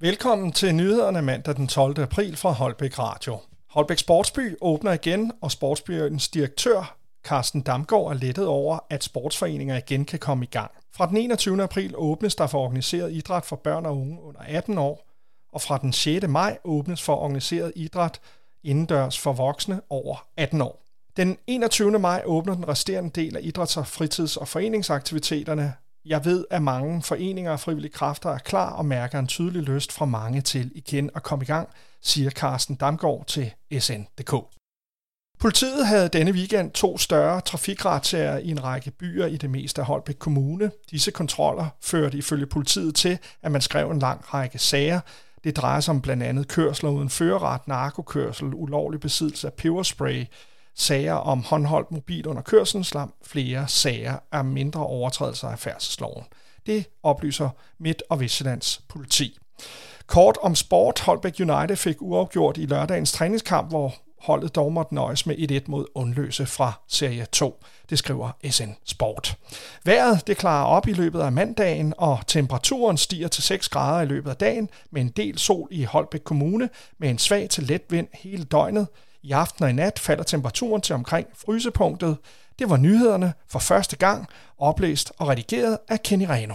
Velkommen til nyhederne mandag den 12. april fra Holbæk Radio. Holbæk Sportsby åbner igen, og Sportsbyens direktør, Carsten Damgaard, er lettet over, at sportsforeninger igen kan komme i gang. Fra den 21. april åbnes der for organiseret idræt for børn og unge under 18 år, og fra den 6. maj åbnes for organiseret idræt indendørs for voksne over 18 år. Den 21. maj åbner den resterende del af idræts- og fritids- og foreningsaktiviteterne jeg ved, at mange foreninger og frivillige kræfter er klar og mærker en tydelig lyst fra mange til igen at komme i gang, siger Carsten Damgaard til SN.dk. Politiet havde denne weekend to større trafikretsager i en række byer i det meste af Holbæk Kommune. Disse kontroller førte ifølge politiet til, at man skrev en lang række sager. Det drejer sig om blandt andet kørsler uden førerret, narkokørsel, ulovlig besiddelse af peberspray, sager om håndholdt mobil under kørselen, slam flere sager af mindre overtrædelser af færdselsloven. Det oplyser Midt- og Vestjyllands politi. Kort om sport. Holbæk United fik uafgjort i lørdagens træningskamp, hvor holdet dog måtte nøjes med 1-1 mod undløse fra Serie 2. Det skriver SN Sport. Vejret det klarer op i løbet af mandagen, og temperaturen stiger til 6 grader i løbet af dagen, med en del sol i Holbæk Kommune, med en svag til let vind hele døgnet. I aften og i nat falder temperaturen til omkring frysepunktet. Det var nyhederne for første gang, oplæst og redigeret af Kenny Reno.